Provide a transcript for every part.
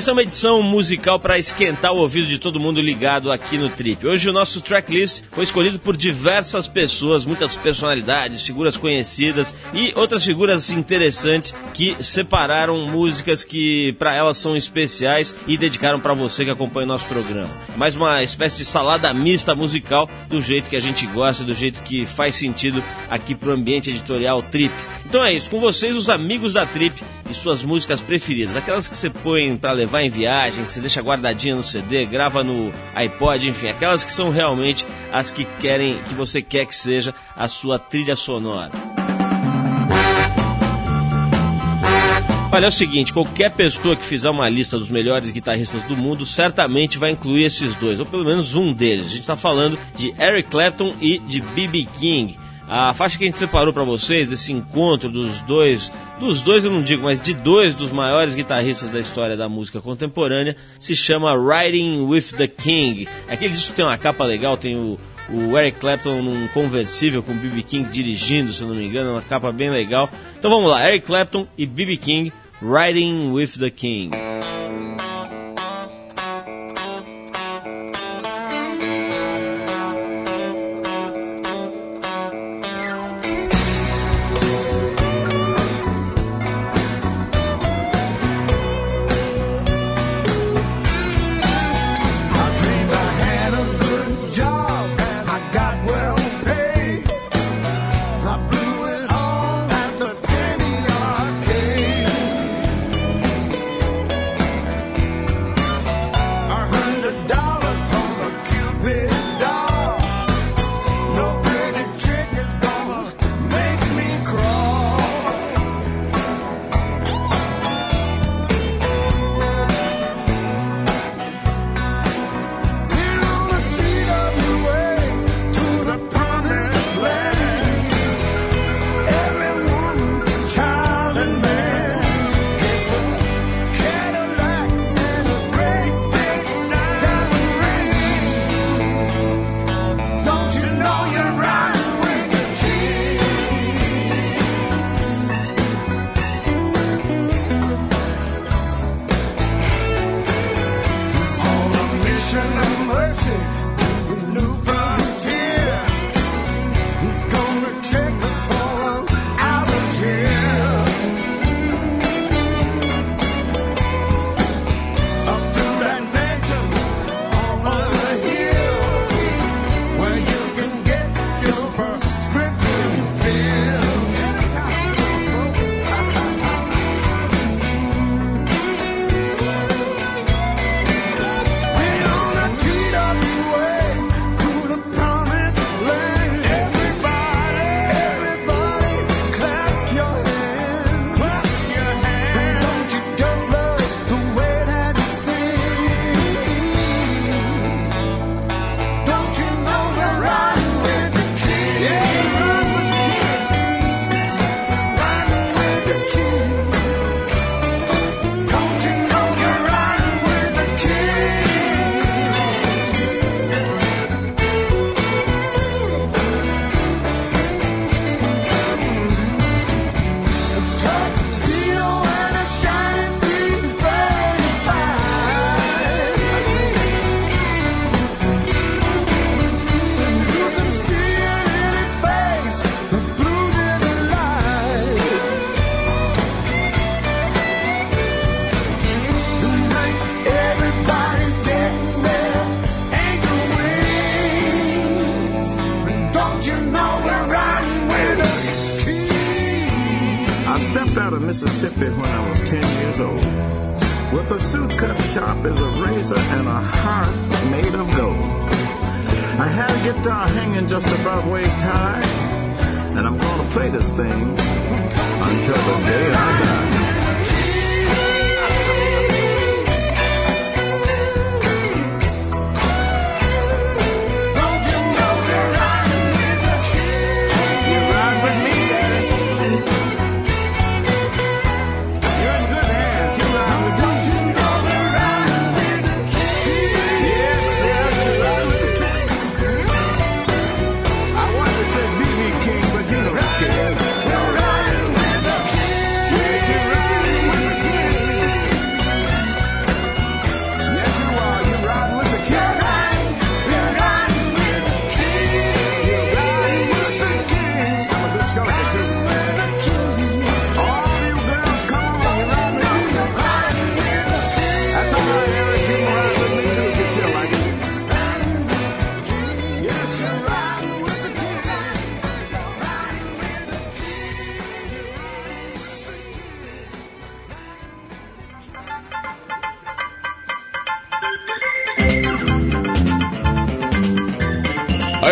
Mas é uma edição musical para esquentar o ouvido de todo mundo ligado aqui no Trip. Hoje o nosso tracklist foi escolhido por diversas pessoas, muitas personalidades, figuras conhecidas e outras figuras interessantes que separaram músicas que para elas são especiais e dedicaram para você que acompanha o nosso programa. Mais uma espécie de salada mista musical do jeito que a gente gosta, do jeito que faz sentido aqui pro ambiente editorial Trip. Então é isso, com vocês os amigos da Trip e suas músicas preferidas, aquelas que você põe para levar em viagem, que você deixa guardadinha no CD, grava no iPod, enfim, aquelas que são realmente as que querem, que você quer que seja a sua trilha sonora. Olha, é o seguinte, qualquer pessoa que fizer uma lista dos melhores guitarristas do mundo certamente vai incluir esses dois, ou pelo menos um deles. A gente está falando de Eric Clapton e de B.B. King. A faixa que a gente separou para vocês desse encontro dos dois, dos dois eu não digo, mas de dois dos maiores guitarristas da história da música contemporânea, se chama Riding with the King. Aquele disco tem uma capa legal, tem o, o Eric Clapton num conversível com o B.B. King dirigindo, se eu não me engano, uma capa bem legal. Então vamos lá, Eric Clapton e B.B. King, Riding with the King.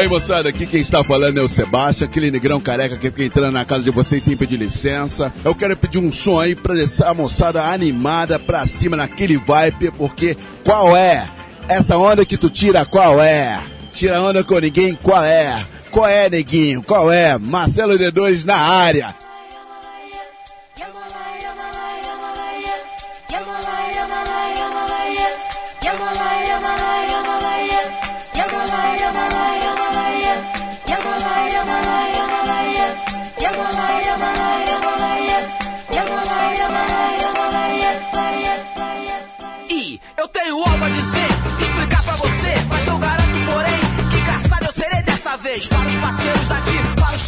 aí, moçada? Aqui quem está falando é o Sebastião, aquele negrão careca que fica entrando na casa de vocês sem pedir licença. Eu quero pedir um som aí pra deixar a moçada animada pra cima naquele vibe, porque qual é? Essa onda que tu tira, qual é? Tira onda com ninguém, qual é? Qual é, neguinho? Qual é? Marcelo D2 na área.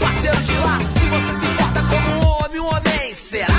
parceiros de lá. Se você se importa como um homem, um homem é será.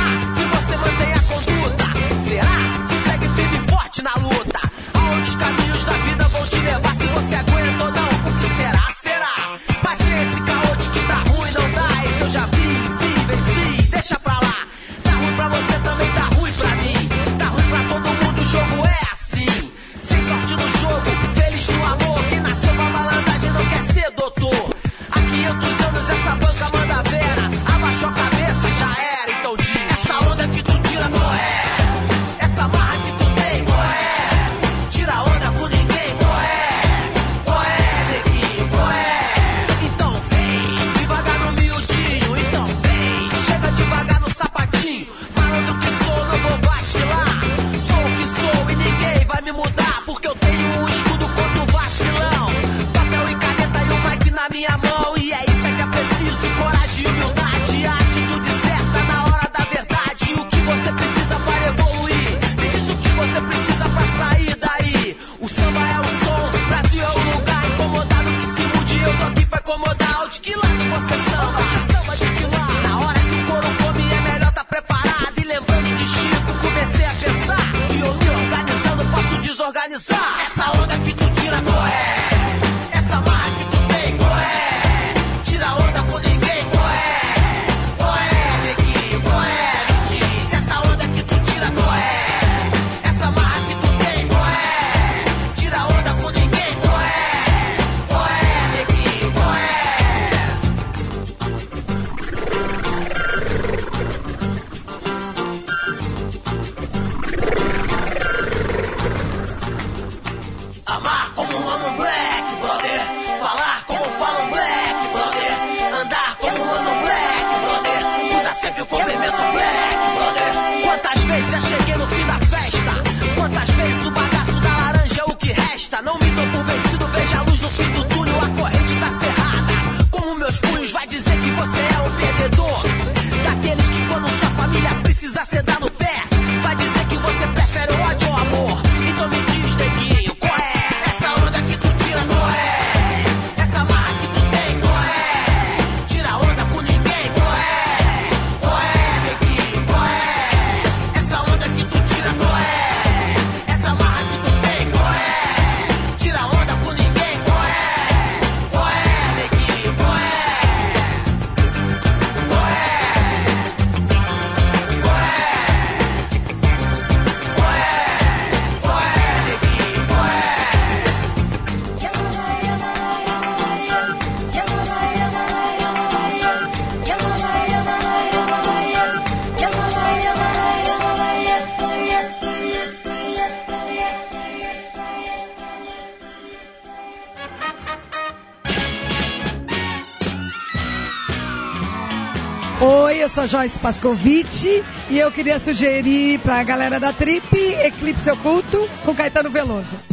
sou Joyce Pascovitch e eu queria sugerir para a galera da Trip Eclipse Oculto com Caetano Veloso.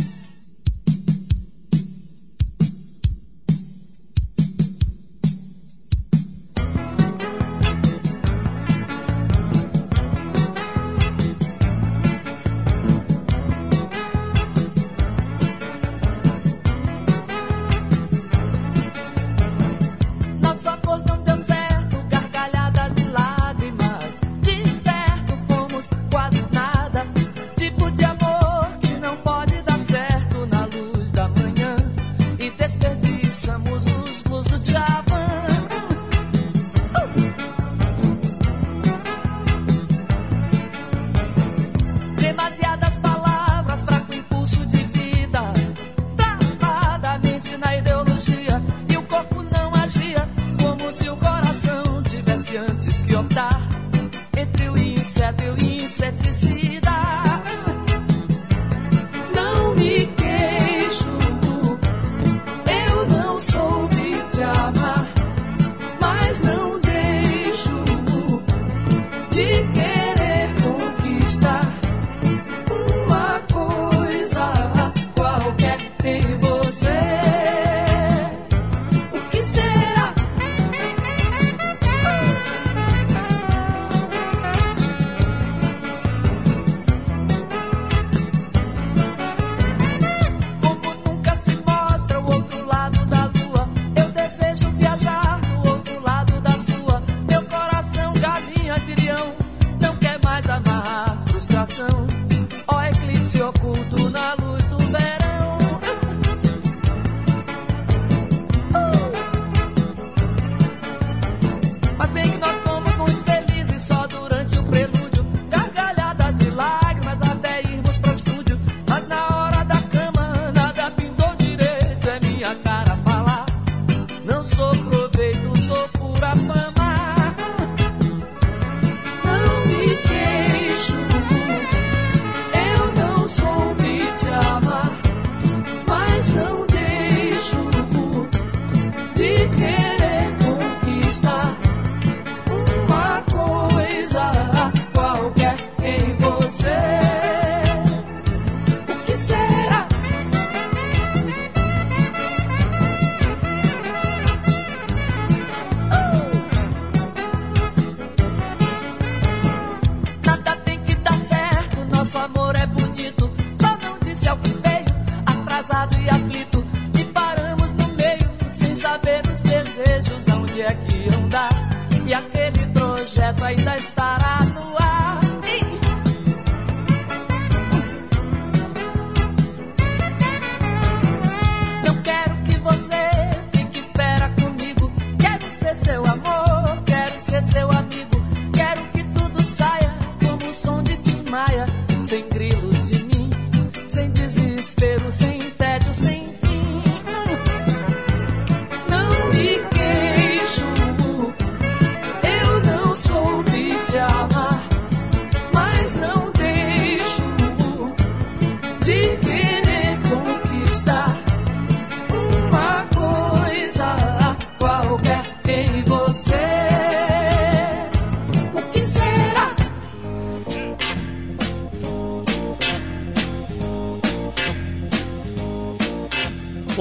sin gris.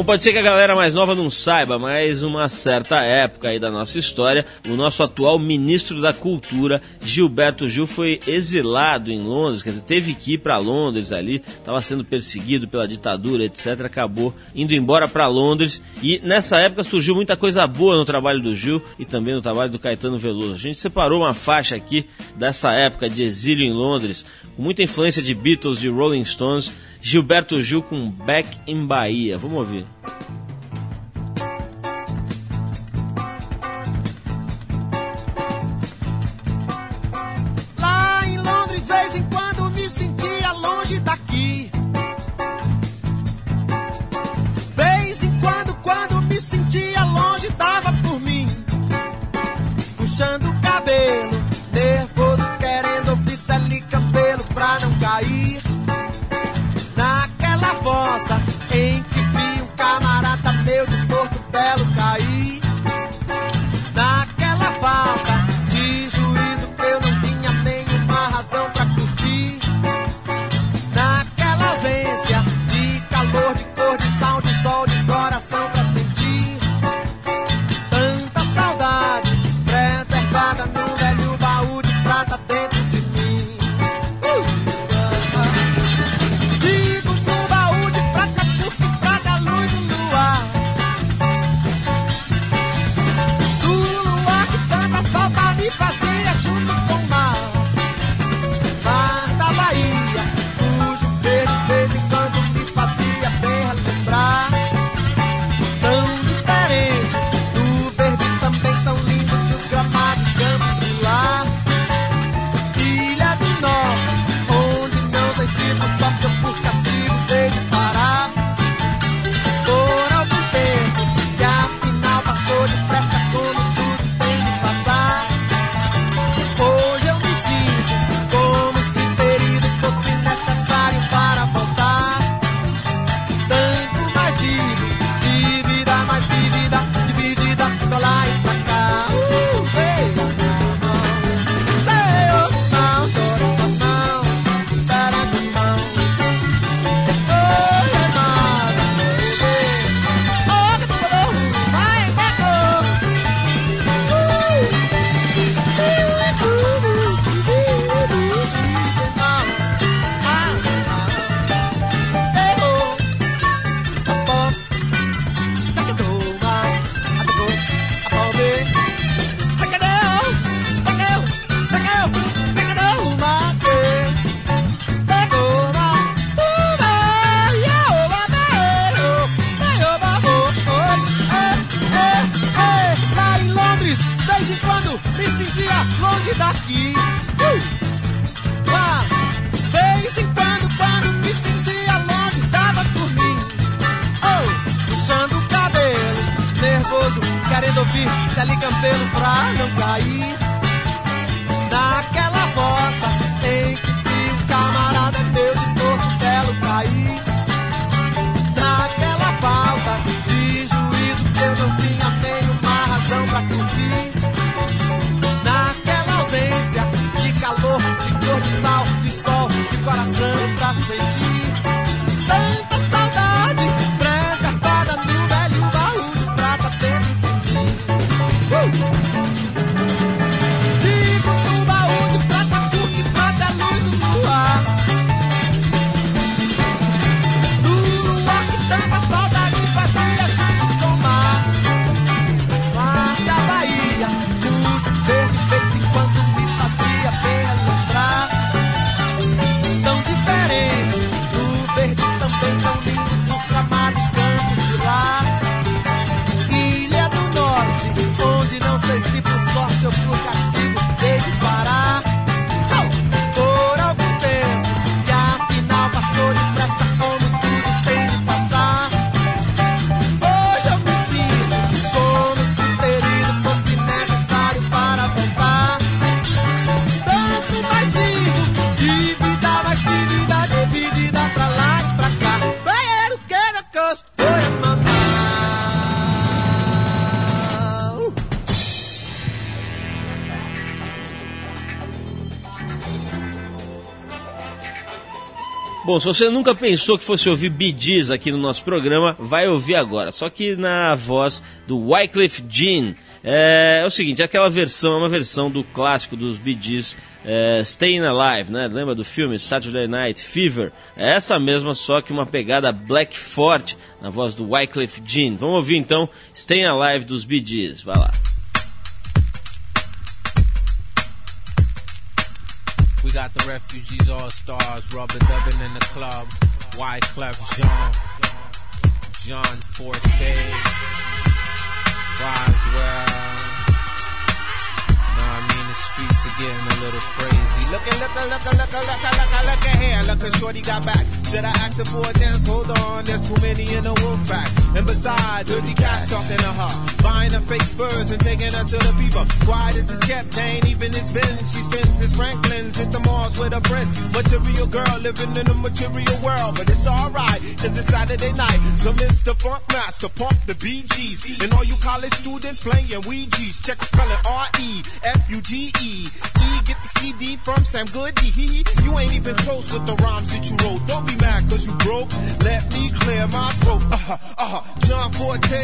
pode ser que a galera mais nova não saiba, mas uma certa época aí da nossa história, o nosso atual ministro da Cultura, Gilberto Gil, foi exilado em Londres, quer dizer, teve que ir para Londres ali, estava sendo perseguido pela ditadura, etc. Acabou indo embora para Londres e nessa época surgiu muita coisa boa no trabalho do Gil e também no trabalho do Caetano Veloso. A gente separou uma faixa aqui dessa época de exílio em Londres, com muita influência de Beatles, de Rolling Stones Gilberto Gil com Back in Bahia. Vamos ouvir. Bom, se você nunca pensou que fosse ouvir Bee aqui no nosso programa, vai ouvir agora. Só que na voz do Wycliffe Jean. É, é o seguinte, aquela versão é uma versão do clássico dos Bee Gees, é, Staying Alive, né? Lembra do filme Saturday Night Fever? É essa mesma, só que uma pegada black forte na voz do Wycliffe Jean. Vamos ouvir então Staying Alive dos Bee Gees. Vai lá. Got the refugees all stars, rubber dubbing in the club. Wyclef Jean, John Forte, Roswell. Know I mean? The streets are getting a little crazy. Looking, looking, looking, looking, looking, looking, looking here. Looking, shorty got back. Should I ask her for a dance? Hold on, there's too many in the wolf pack. And besides, dirty cash talking to her. Buying her fake furs and taking her to the fever. Quiet as it's kept, they ain't even it's been. She spends his Franklin's, the malls with her friends. Material girl living in a material world. But it's alright, cause it's Saturday night. So Mr. Funk Master, pump the BGs. And all you college students playing Ouija's. Check the spelling R-E, F-U-G-E. E, get the CD from Sam Goody. You ain't even close with the rhymes that you wrote. Don't be mad cause you broke. Let me clear my throat. Uh-huh, uh-huh. John Forte,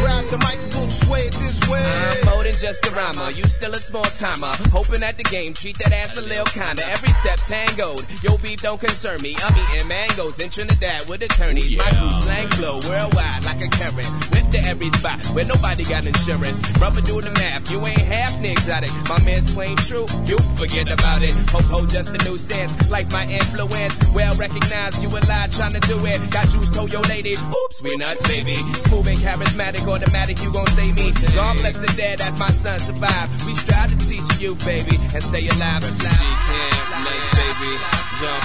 grab the mic, boom, sway this way. I'm more than just a rhymer. You still a small timer. Hoping at the game, treat that ass a little kinda. Every step tangoed. Yo, beef don't concern me. I'm eating mangoes in Trinidad with attorneys. Ooh, yeah. My crew slang flow worldwide like a current. Whip to every spot where nobody got insurance. Rubber do the math. You ain't half niggas at it. My man's claim true. You forget about it. Hope ho, just a new sense. Like my influence. Well recognized. You a lie trying to do it. Got you told your lady. Oops, we nuts, baby. Smooth and charismatic, automatic. You gon' save me. God bless the dead That's my son survive. We strive to teach you, baby, and stay alive alive. 2010. Nice baby, John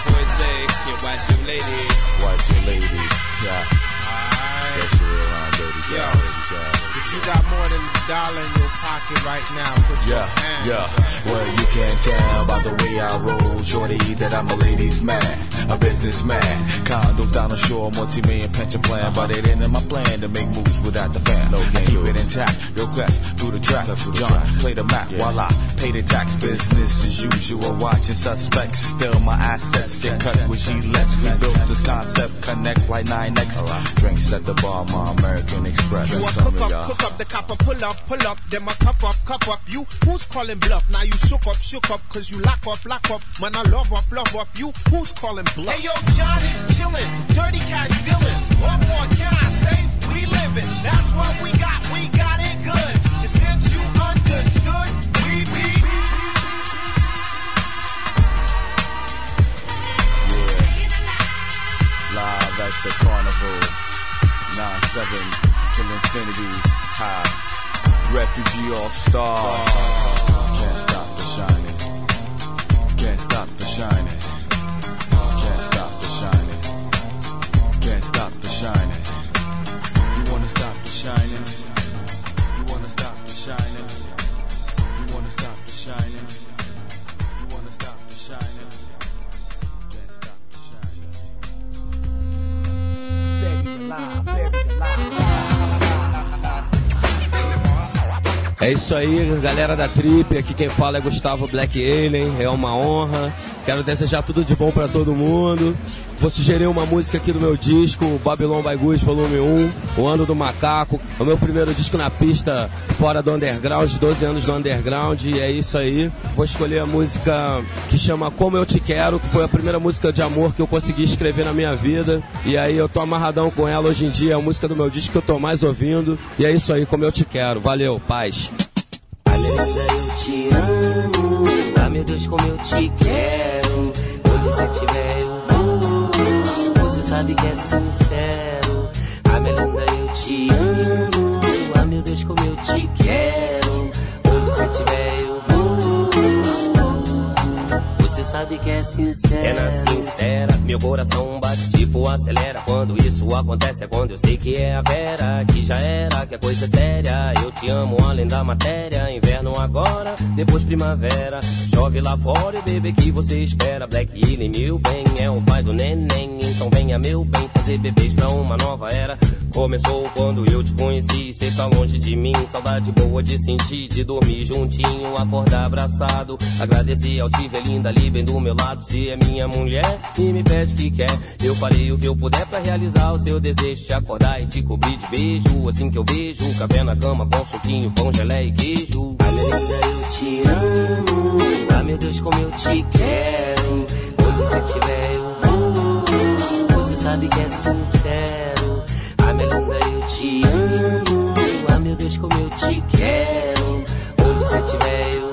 your lady. Watch your lady, yeah. Alright. Especially around. If you got more than a dollar in your pocket right now, put your Yeah, hands yeah. up. Well, you can't tell by the way I roll, shorty, that I'm a ladies' man, a businessman. Condos down the shore, multi-million pension plan, but it ain't in my plan to make moves without the fam. No, I keep it intact, real clef through the track. John, play the map while I pay the tax. Business as usual, watching suspects. Still, my assets get cut with G-Lex. We built this concept, connect like 9X. Drinks at the bar, my American Express. You a Some cook up, y'all- up, the copper pull up, pull up, then my cup up, cup up. You who's calling bluff? Now you shook up, shook up, cause you lock up, lock up. Man, I love up, love up. You who's calling bluff? Hey yo, John is chillin', dirty cash dealin'. What more can I say? We livin', that's what we got, we got it good. And since you understood, we we. Live at the carnival. 9-7 till infinity. High. Refugee all star. Can't stop the shining. Can't stop the shining. Can't stop the shining. Can't stop the shining. You wanna stop the shining? É isso aí, galera da Trip. Aqui quem fala é Gustavo Black Alien. É uma honra. Quero desejar tudo de bom pra todo mundo. Vou sugerir uma música aqui do meu disco, Babylon by Goose, volume 1, O Ano do Macaco. É o meu primeiro disco na pista fora do underground, 12 anos no underground. E é isso aí. Vou escolher a música que chama Como Eu Te Quero, que foi a primeira música de amor que eu consegui escrever na minha vida. E aí eu tô amarradão com ela hoje em dia. É a música do meu disco que eu tô mais ouvindo. E é isso aí, Como Eu Te Quero. Valeu, paz. Aleluia, eu te amo. Ah, meu Deus, como eu te quero. Onde você estiver, eu vou. Sabe que é sincero. Ah, eu te amo. Ah, meu Deus, como eu te quero. Sabe que é sincero. É na sincera, meu coração bate tipo acelera. Quando isso acontece é quando eu sei que é a Vera, que já era, que a coisa é séria. Eu te amo além da matéria. Inverno agora, depois primavera. Chove lá fora e bebê que você espera. Black meu bem, é o pai do neném. Então venha, meu bem, fazer bebês pra uma nova era. Começou quando eu te conheci, cê tá longe de mim. Saudade boa de sentir, de dormir juntinho, acordar abraçado. Agradecer ao Tive linda ali do meu lado. Se é minha mulher e me pede que quer, eu farei o que eu puder pra realizar o seu desejo. Te acordar e te cobrir de beijo. Assim que eu vejo, café na cama com suquinho, pão, gelé e queijo. Ah, minha linda, eu te amo. Ah, meu Deus, como eu te quero. Onde você estiver, eu vou. Você sabe que é sincero. Ah, minha linda, eu te amo. Ah, meu Deus, como eu te quero. Onde você estiver, eu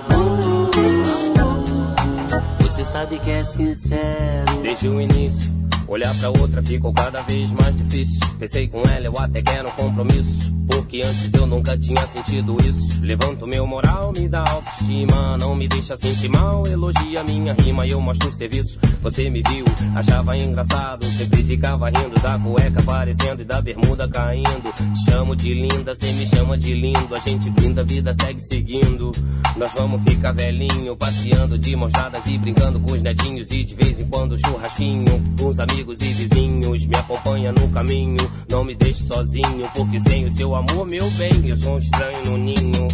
sabe que é sincero. Desde o início, olhar pra outra ficou cada vez mais difícil. Pensei com ela, eu até quero um compromisso. Porque antes eu nunca tinha sentido isso. Levanto meu moral, me dá autoestima. Não me deixa sentir mal, elogia minha rima e eu mostro o serviço. Você me viu, achava engraçado. Sempre ficava rindo da cueca aparecendo e da bermuda caindo. Te chamo de linda, cê me chama de lindo. A gente brinda, a vida segue seguindo. Nós vamos ficar velhinho, passeando de mãos e brincando com os netinhos. E de vez em quando churrasquinho, com os amigos e vizinhos. Me acompanha no caminho, não me deixe sozinho. Porque sem o seu amor, meu bem, eu sou um estranho no ninho.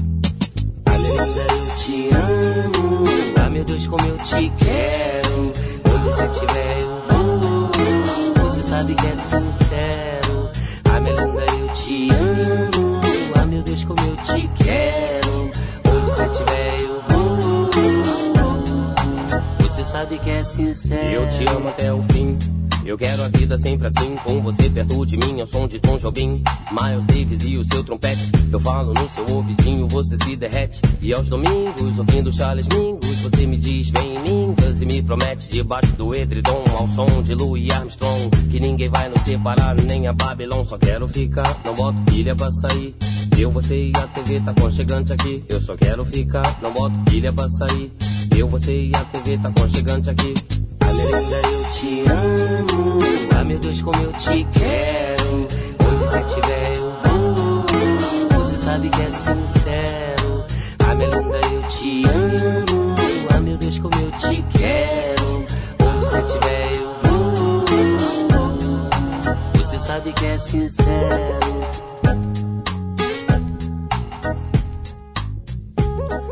Ah, minha linda, eu te amo. Ah, meu Deus, como eu te quero. Onde você estiver, eu vou. Você sabe que é sincero. Ah, minha linda, eu te amo. Ah, meu Deus, como eu te quero. Onde você estiver, eu vou. Você sabe que é sincero. Eu te amo até o fim. Eu quero a vida sempre assim, com você perto de mim, ao som de Tom Jobim, Miles Davis e o seu trompete. Eu falo no seu ouvidinho, você se derrete. E aos domingos, ouvindo Charles Mingus, você me diz, vem em Mingas e me promete debaixo do edredom, ao som de Louis Armstrong, que ninguém vai nos separar, nem a Babylon. Só quero ficar, não boto pilha pra sair. Eu, você e a TV tá conchegante aqui. Eu só quero ficar, não boto pilha pra sair. Eu, você e a TV tá conchegante aqui. Te amo. Ah, meu Deus, como eu te quero. Onde você estiver, eu vou. Você sabe que é sincero. Ah, minha linda, eu te amo. Ah, meu Deus, como eu te quero. Onde você estiver, eu vou. Você sabe que é sincero.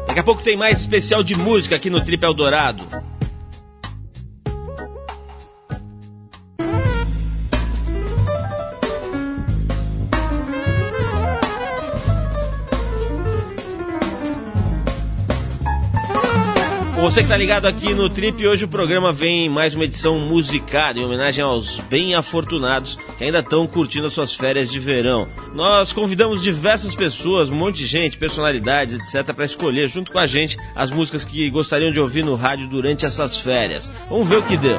Daqui a pouco tem mais especial de música aqui no Trip Eldorado. Você que tá ligado aqui no Trip, hoje o programa vem em mais uma edição musicada em homenagem aos bem afortunados que ainda estão curtindo as suas férias de verão. Nós convidamos diversas pessoas, um monte de gente, personalidades, etc, para escolher junto com a gente as músicas que gostariam de ouvir no rádio durante essas férias. Vamos ver o que deu.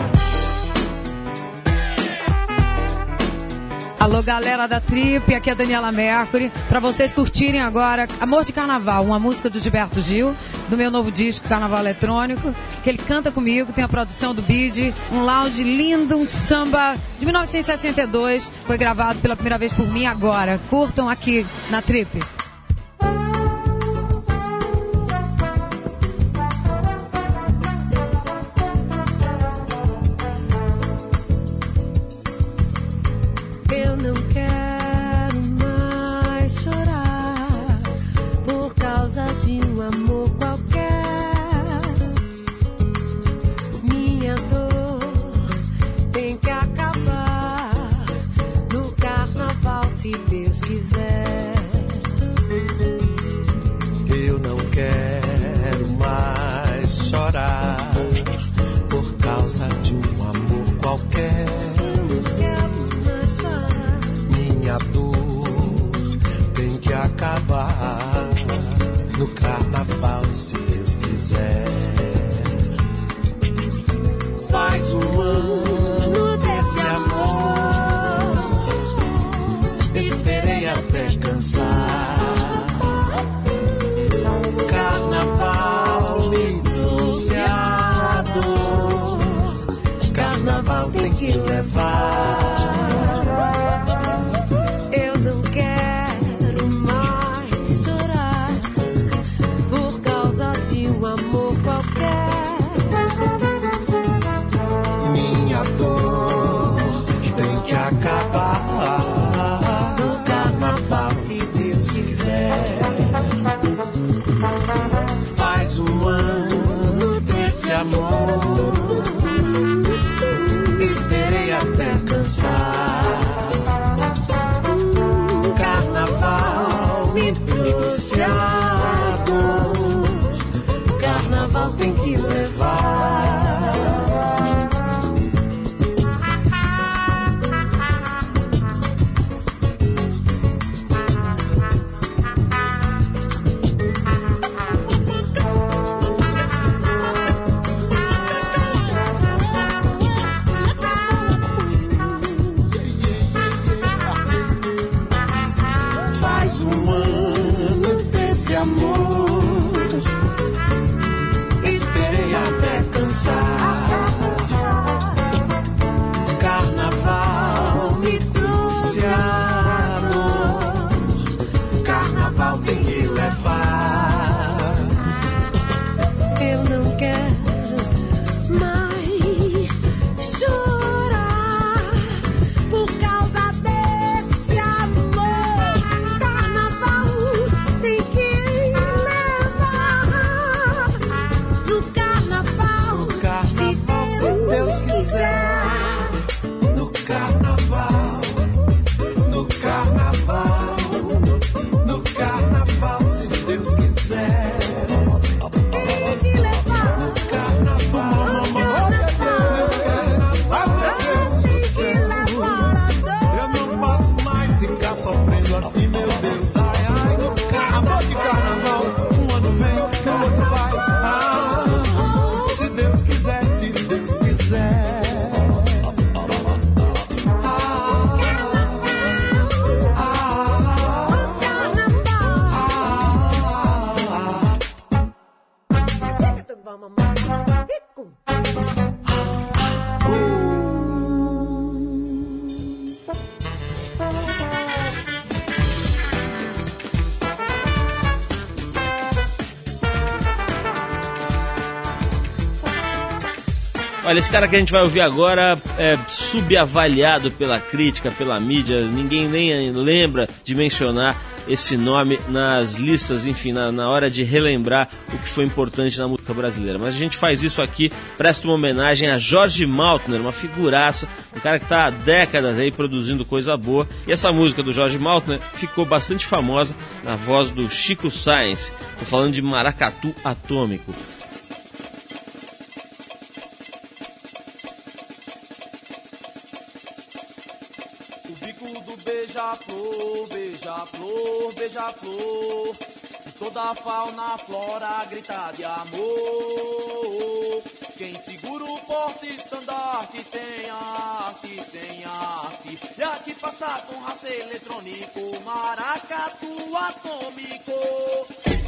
Alô, galera da Trip, aqui é a Daniela Mercury. Pra vocês curtirem agora Amor de Carnaval, uma música do Gilberto Gil, do meu novo disco Carnaval Eletrônico, que ele canta comigo, tem a produção do Bid, um lounge lindo, um samba de 1962, foi gravado pela primeira vez por mim agora. Curtam aqui na Trip. Esse cara que a gente vai ouvir agora é subavaliado pela crítica, pela mídia, ninguém nem lembra de mencionar esse nome nas listas, enfim, na, na hora de relembrar o que foi importante na música brasileira. Mas a gente faz isso aqui, presta uma homenagem a Jorge Maltner, uma figuraça, um cara que está há décadas aí produzindo coisa boa. E essa música do Jorge Maltner ficou bastante famosa na voz do Chico Science. Tô falando de Maracatu Atômico. Beija-flor, beija-flor. E toda a fauna, flora grita de amor. Quem segura o porte estandarte tem arte, tem arte. E aqui passar com raça eletrônico, maracatu atômico.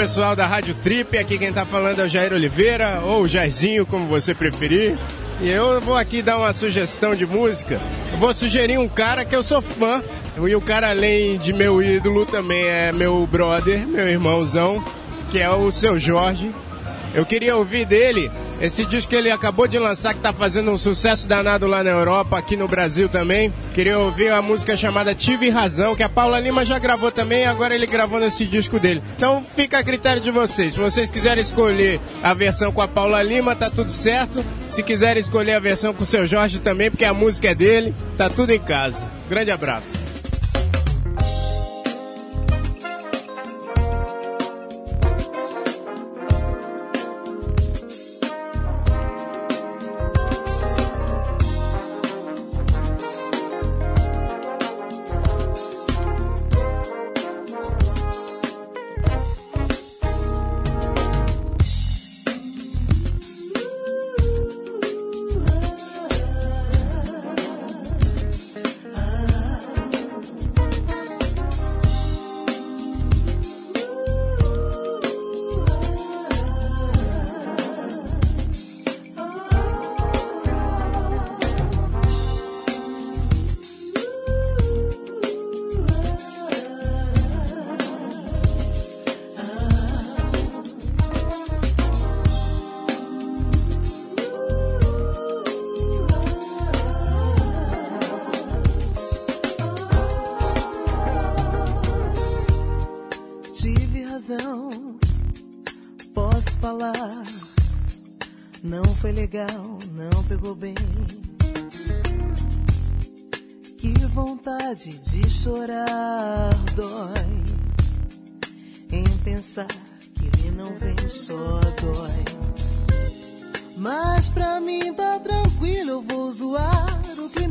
Pessoal da Rádio Trip, aqui quem tá falando é o Jair Oliveira, ou Jairzinho, como você preferir. E eu vou aqui dar uma sugestão de música. Eu vou sugerir um cara que eu sou fã. E o cara, além de meu ídolo, também é meu brother, meu irmãozão, que é o seu Jorge. Eu queria ouvir dele esse disco que ele acabou de lançar, que tá fazendo um sucesso danado lá na Europa, aqui no Brasil também. Queria ouvir a música chamada Tive Razão, que a Paula Lima já gravou também, agora ele gravou nesse disco dele. Então fica a critério de vocês. Se vocês quiserem escolher a versão com a Paula Lima, tá tudo certo. Se quiserem escolher a versão com o seu Jorge também, porque a música é dele, tá tudo em casa. Grande abraço.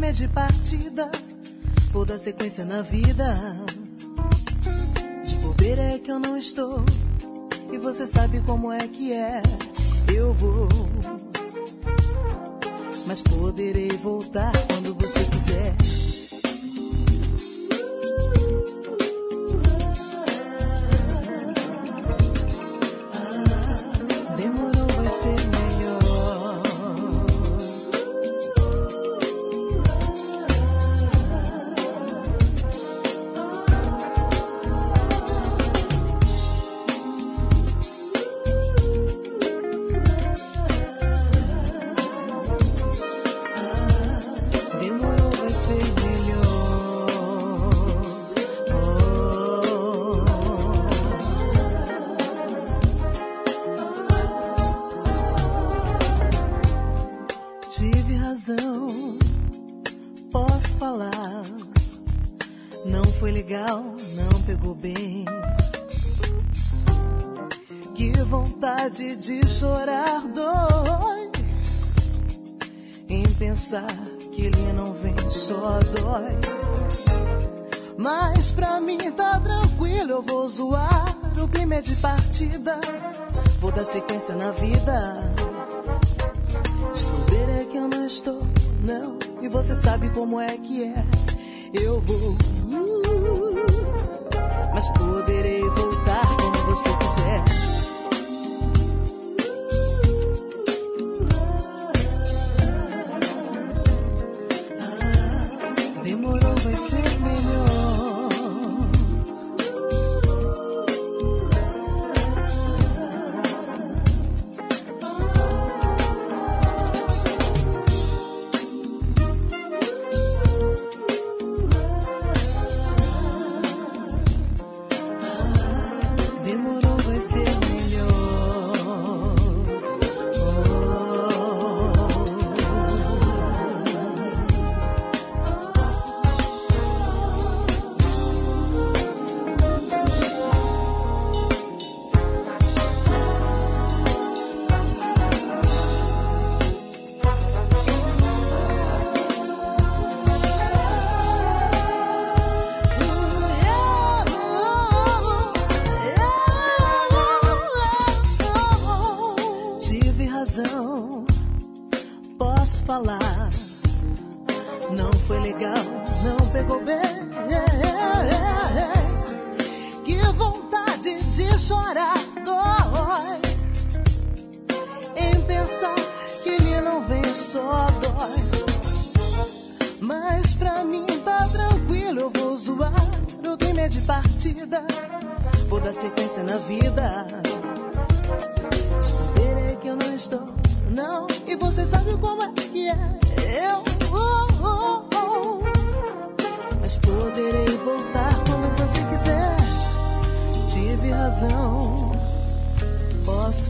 É de partida, vou dar sequência na vida. De bobeira é que eu não estou, e você sabe como é que é. Eu vou, mas poderei voltar quando você quiser.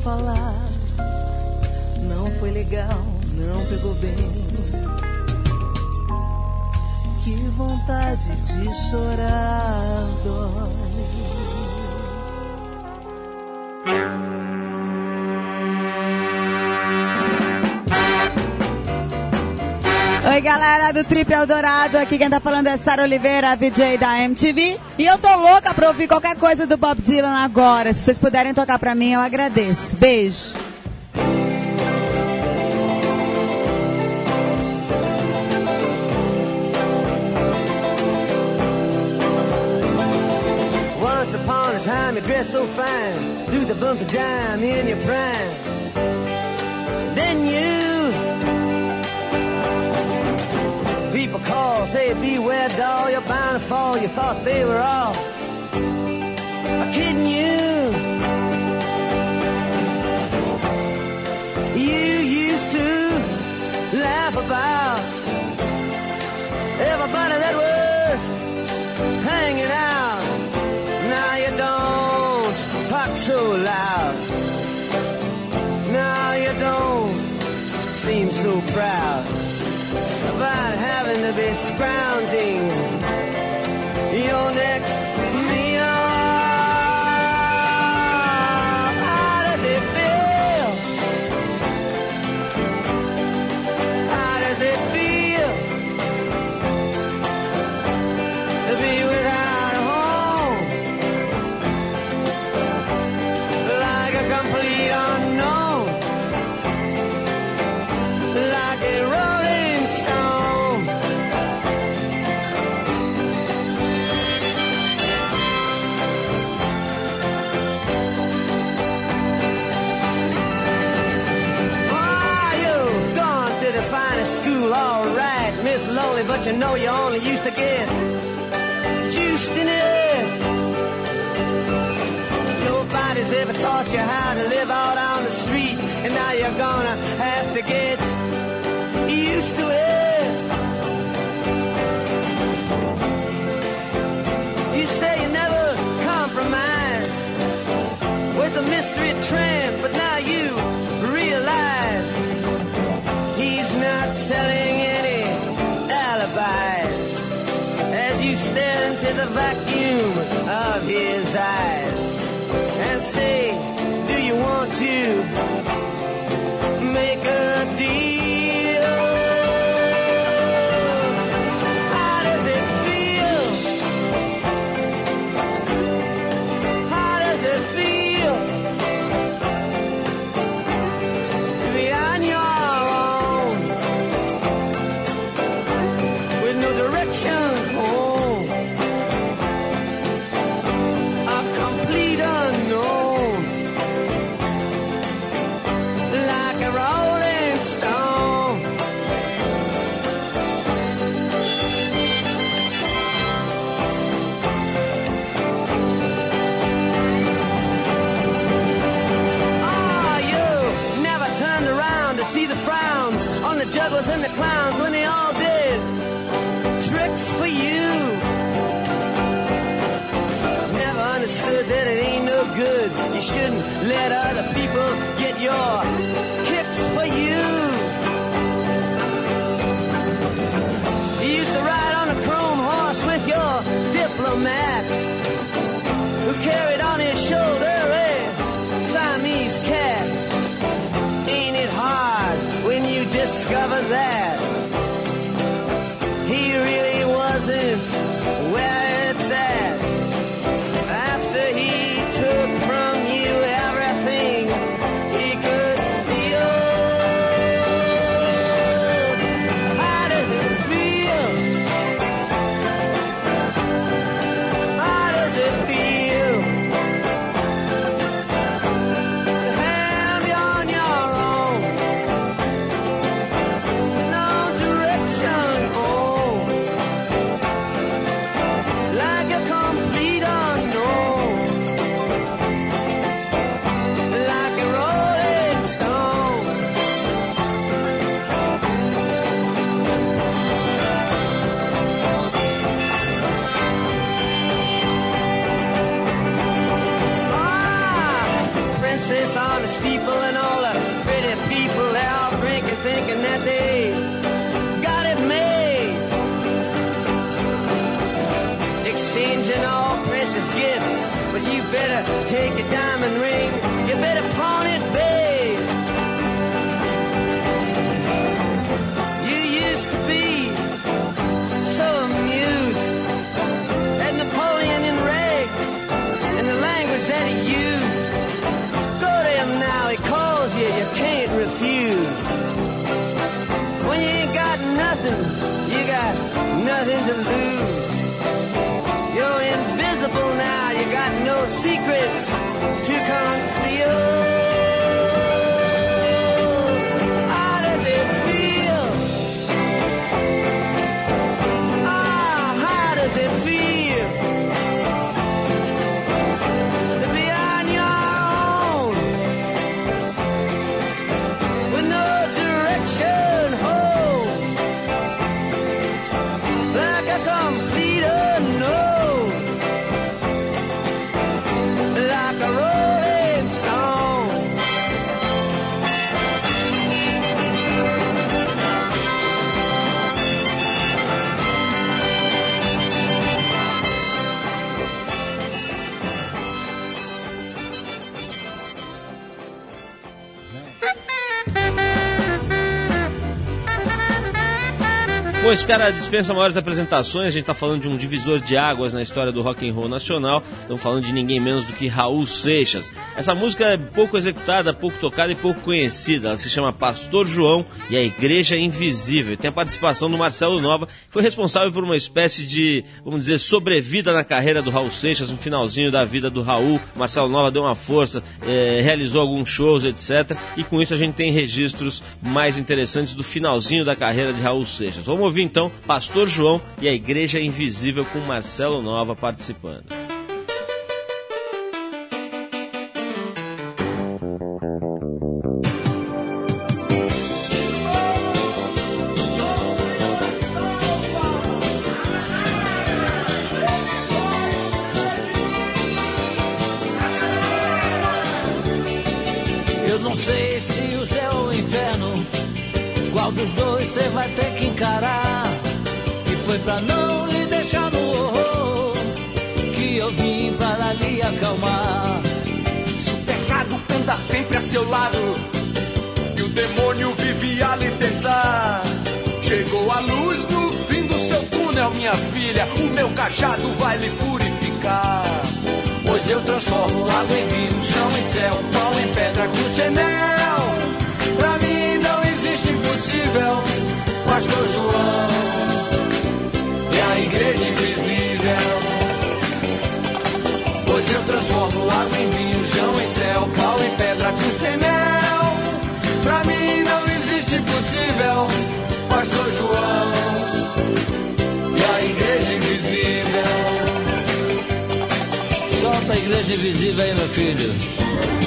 Falar. Não foi legal, não pegou bem. Que vontade de chorar dói. Oi, galera do Trip Eldorado. Aqui quem tá falando é Sara Oliveira, VJ da MTV. E eu tô louca pra ouvir qualquer coisa do Bob Dylan agora. Se vocês puderem tocar pra mim, eu agradeço. Beijo. Once upon a time you dressed so fine, threw the bumps of dime in your prime. Then you, people call, say beware doll, you're bound to fall. You thought they were all kidding you. You used to laugh about ground. Bom, esse cara dispensa maiores apresentações. A gente tá falando de um divisor de águas na história do rock and roll nacional. Estamos falando de ninguém menos do que Raul Seixas. Essa música é pouco executada, pouco tocada e pouco conhecida. Ela se chama Pastor João e a Igreja Invisível. Tem a participação do Marcelo Nova, que foi responsável por uma espécie de, vamos dizer, sobrevida na carreira do Raul Seixas, no finalzinho da vida do Raul. Marcelo Nova deu uma força, eh, realizou alguns shows, etc. E com isso a gente tem registros mais interessantes do finalzinho da carreira de Raul Seixas. Vamos ouvir então Pastor João e a Igreja Invisível com Marcelo Nova participando. Pastor João e a igreja invisível. Pois eu transformo água em vinho, chão em céu, pau em pedra, cruz em mel. Pra mim não existe impossível, Pastor João e a igreja invisível. Solta a igreja invisível aí, meu filho.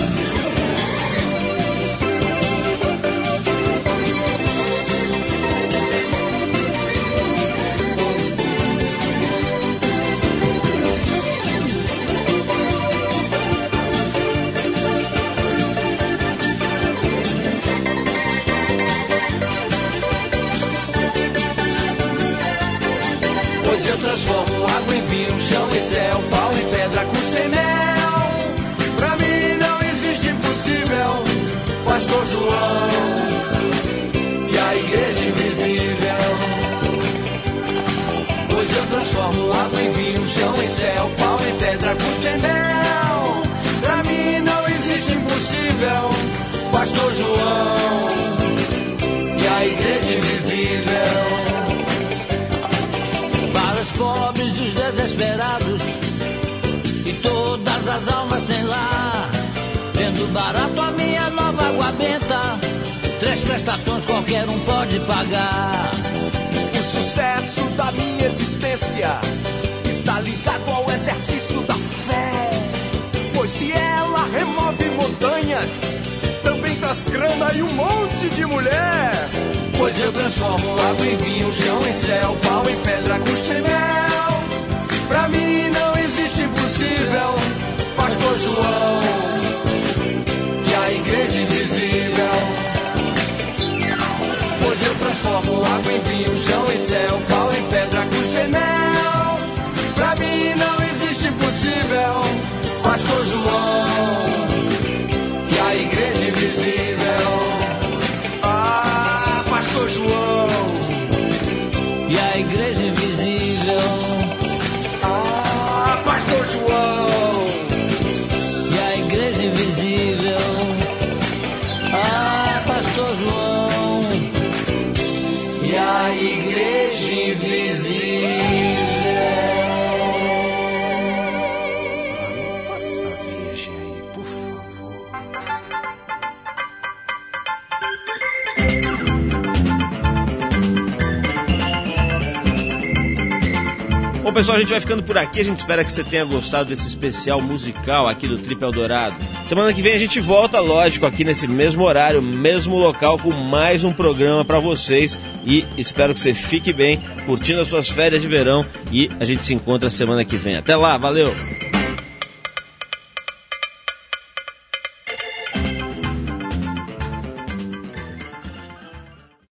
Transformo água em vinho, chão em céu, pau em pedra, cruz em mel. Pra mim não existe impossível, Pastor João e a igreja invisível. Pois eu transformo água em vinho, chão em céu, pau em pedra, cruz em mel. Pra mim não existe impossível, Pastor João desesperados e todas as almas sem lar. Vendo barato a minha nova água benta, três prestações qualquer um pode pagar. O sucesso da minha existência está ligado ao exercício da fé. Pois se ela remove montanhas, também traz grana e um monte de mulher. Pois eu transformo água em vinho, chão em céu, pau em pedra, cruz sem mel. Impossível, Pastor João e a igreja invisível. Pois eu transformo água em vinho, chão em céu, pau Bom, pessoal, a gente vai ficando por aqui. A gente espera que você tenha gostado desse especial musical aqui do Trip Eldorado. Semana que vem a gente volta, lógico, aqui nesse mesmo horário, mesmo local, com mais um programa para vocês. E espero que você fique bem, curtindo as suas férias de verão. E a gente se encontra semana que vem. Até lá, valeu!